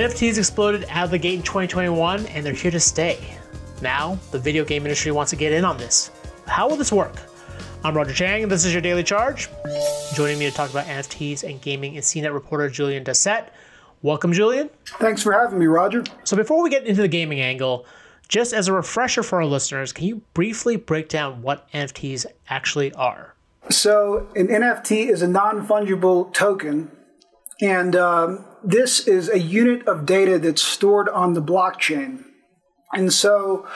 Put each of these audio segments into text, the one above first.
NFTs exploded out of the gate in 2021 and they're here to stay. Now, the video game industry wants to get in on this. How will this work? I'm Roger Chang, and this is your Daily Charge. Joining me to talk about NFTs and gaming is CNET reporter Julian Dossett. Welcome, Julian. Thanks for having me, Roger. So, before we get into the gaming angle, just as a refresher for our listeners, can you briefly break down what NFTs actually are? So, an NFT is a non fungible token, and um, this is a unit of data that's stored on the blockchain. And so,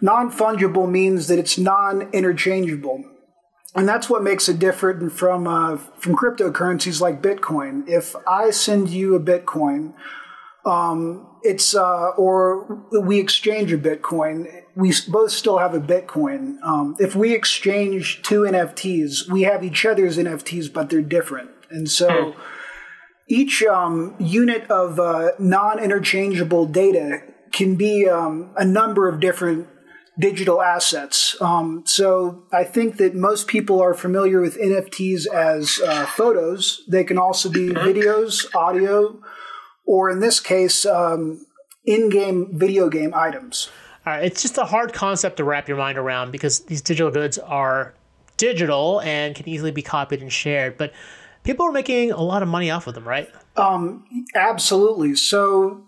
non fungible means that it's non interchangeable and that's what makes it different from uh, from cryptocurrencies like Bitcoin. If I send you a Bitcoin, um, it's uh, or we exchange a Bitcoin, we both still have a Bitcoin. Um, if we exchange two NFTs, we have each other's NFTs, but they're different, and so. Each um, unit of uh, non-interchangeable data can be um, a number of different digital assets. Um, so I think that most people are familiar with NFTs as uh, photos. They can also be videos, audio, or in this case, um, in-game video game items. Right, it's just a hard concept to wrap your mind around because these digital goods are digital and can easily be copied and shared, but people are making a lot of money off of them, right? Um, absolutely. So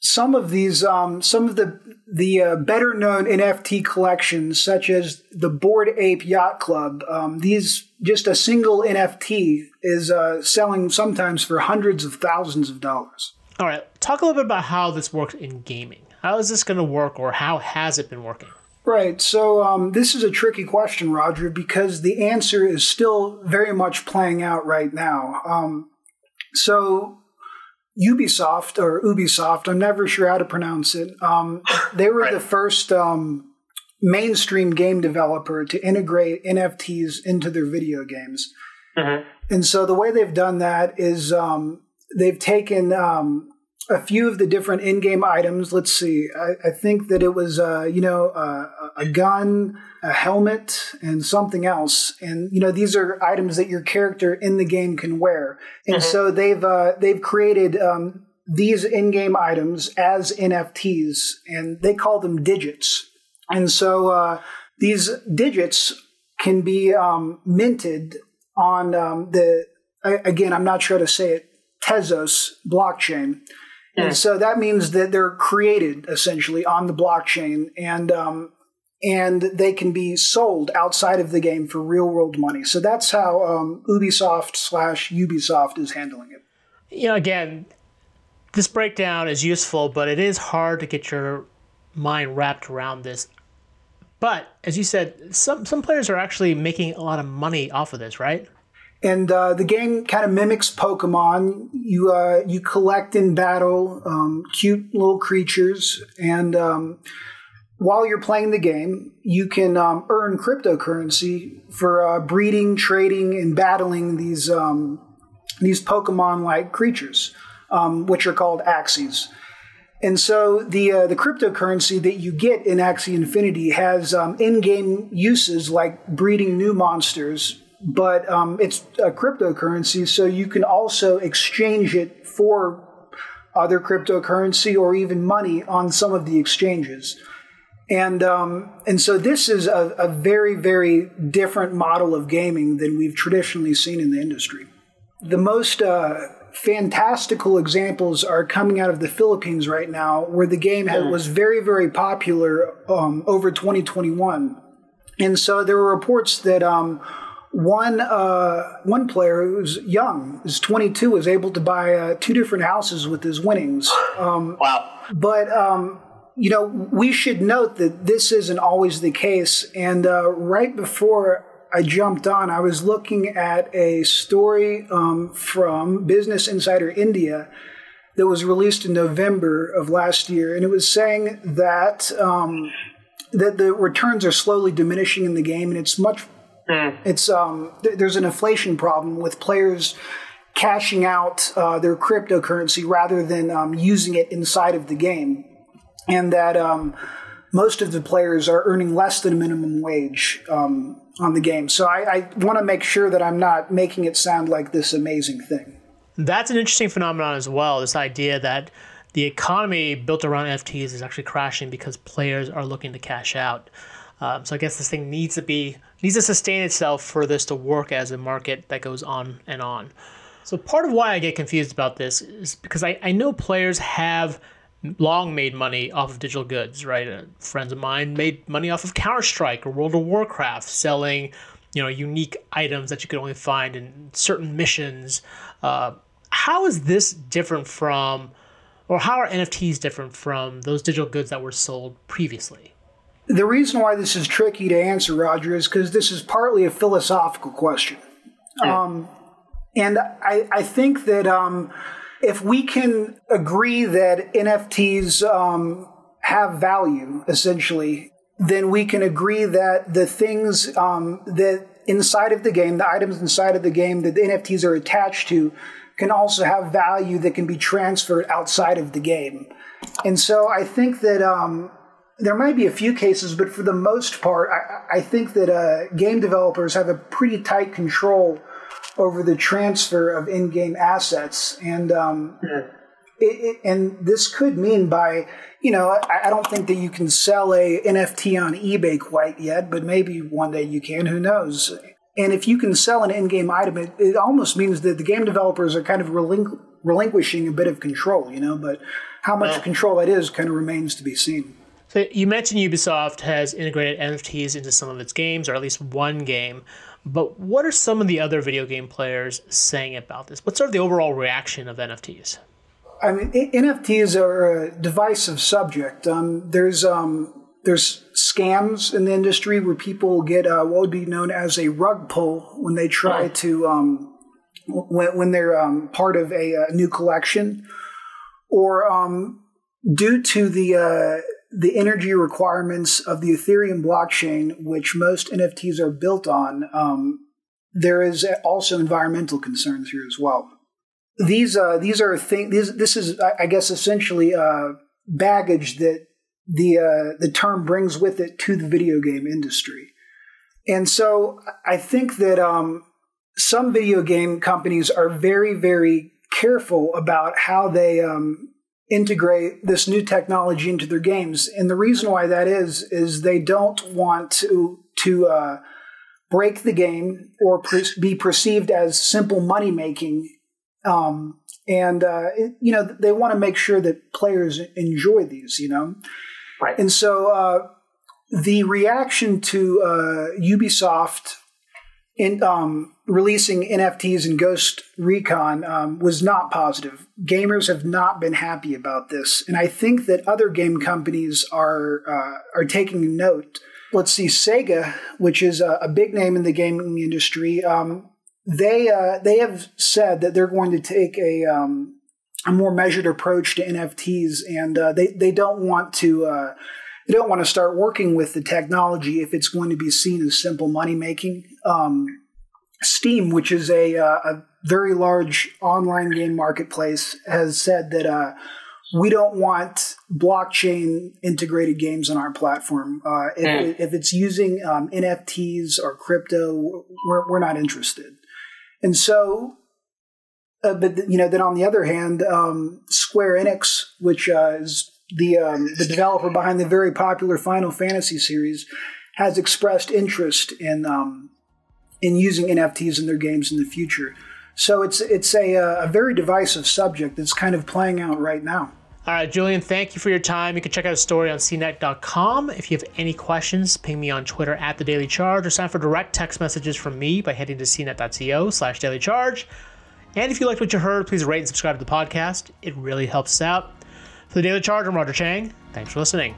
some of these, um, some of the the uh, better known NFT collections, such as the Bored Ape Yacht Club, um, these just a single NFT is uh, selling sometimes for hundreds of thousands of dollars. All right, talk a little bit about how this works in gaming. How is this going to work, or how has it been working? Right. So um, this is a tricky question, Roger, because the answer is still very much playing out right now. Um, so Ubisoft or Ubisoft, I'm never sure how to pronounce it. Um, they were right. the first um, mainstream game developer to integrate NFTs into their video games. Mm-hmm. And so the way they've done that is um, they've taken um, a few of the different in-game items. Let's see. I, I think that it was, uh, you know, uh, a gun, a helmet, and something else. And you know, these are items that your character in the game can wear. And mm-hmm. so they've uh, they've created um, these in-game items as NFTs, and they call them digits. And so uh, these digits can be um, minted on um, the. Again, I'm not sure how to say it. Tezos blockchain. And so that means that they're created essentially on the blockchain and um, and they can be sold outside of the game for real world money. So that's how um, Ubisoft slash Ubisoft is handling it. You know, again, this breakdown is useful, but it is hard to get your mind wrapped around this. But as you said, some some players are actually making a lot of money off of this, right? And uh, the game kind of mimics Pokemon. You uh, you collect in battle um, cute little creatures, and um, while you're playing the game, you can um, earn cryptocurrency for uh, breeding, trading, and battling these um, these Pokemon-like creatures, um, which are called Axies. And so the uh, the cryptocurrency that you get in Axie Infinity has um, in-game uses like breeding new monsters, but um, it's a cryptocurrency, so you can also exchange it for other cryptocurrency or even money on some of the exchanges. And um, and so this is a, a, very very different model of gaming than we've traditionally seen in the industry. The most uh, fantastical examples are coming out of the Philippines right now, where the game had, was very very popular um, over 2021, and so there were reports that. One uh, one player who's young, is 22, was able to buy uh, two different houses with his winnings. Um, wow! But um, you know, we should note that this isn't always the case. And uh, right before I jumped on, I was looking at a story um, from Business Insider India that was released in November of last year, and it was saying that um, that the returns are slowly diminishing in the game, and it's much Mm. It's um, th- there's an inflation problem with players cashing out uh, their cryptocurrency rather than um, using it inside of the game, and that um, most of the players are earning less than a minimum wage um, on the game. So I, I want to make sure that I'm not making it sound like this amazing thing. That's an interesting phenomenon as well. This idea that the economy built around NFTs is actually crashing because players are looking to cash out. Um, so I guess this thing needs to be needs to sustain itself for this to work as a market that goes on and on. So part of why I get confused about this is because I, I know players have long made money off of digital goods, right? Uh, friends of mine made money off of Counter Strike or World of Warcraft, selling you know unique items that you could only find in certain missions. Uh, how is this different from, or how are NFTs different from those digital goods that were sold previously? The reason why this is tricky to answer, Roger, is because this is partly a philosophical question. Um, and I, I think that um, if we can agree that NFTs um, have value, essentially, then we can agree that the things um, that inside of the game, the items inside of the game that the NFTs are attached to, can also have value that can be transferred outside of the game. And so I think that um, there might be a few cases, but for the most part, I, I think that uh, game developers have a pretty tight control over the transfer of in-game assets, and um, it, it, and this could mean by you know I, I, don't think that you can sell a NFT on eBay quite yet, but maybe one day you can. Who knows? And if you can sell an in-game item, it, it almost means that the game developers are kind of relinqu- relinquishing a bit of control, you know. But how much control that is kind of remains to be seen. So you mentioned Ubisoft has integrated NFTs into some of its games, or at least one game. But what are some of the other video game players saying about this? What's sort of the overall reaction of NFTs? I mean, NFTs are a divisive subject. Um, there's um, there's scams in the industry where people get uh, what would be known as a rug pull when they try oh. to um, when, when they're um, part of a, a, new collection, or um, due to the uh, the energy requirements of the Ethereum blockchain, which most NFTs are built on, um, there is also environmental concerns here as well. These uh, these are things. This is, I guess, essentially uh, baggage that the uh, the term brings with it to the video game industry, and so I think that um, some video game companies are very very careful about how they um, integrate this new technology into their games. And the reason why that is is they don't want to to uh, break the game or pre- be perceived as simple money making. Um, and uh, it, you know they want to make sure that players enjoy these. You know, right. And so uh, the reaction to uh, Ubisoft in um, releasing NFTs in Ghost Recon um, was not positive. Gamers have not been happy about this, and I think that other game companies are uh, are taking note. Let's see, Sega, which is a, a big name in the gaming industry, um, they uh, they have said that they're going to take a um, a more measured approach to NFTs, and uh, they they don't want to uh, they don't want to start working with the technology if it's going to be seen as simple money making. Um, Steam, which is a, uh, a very large online game marketplace, has said that uh, we don't want blockchain integrated games on our platform. Uh, if, mm. if, it's using um, NFTs or crypto, we're, we're not interested. And so, uh, but you know, then on the other hand, um, Square Enix, which uh, is the um, the developer behind the very popular Final Fantasy series, has expressed interest in um, in using NFTs in their games in the future. So it's it's a, uh, a very divisive subject that's kind of playing out right now. All right, Julian, thank you for your time. You can check out a story on cnet.com. If you have any questions, ping me on Twitter at the Daily Charge or sign for direct text messages from me by heading to cnet.co slash daily charge. And if you liked what you heard, please rate and subscribe to the podcast. It really helps us out. For the Daily Charge, I'm Roger Chang. Thanks for listening.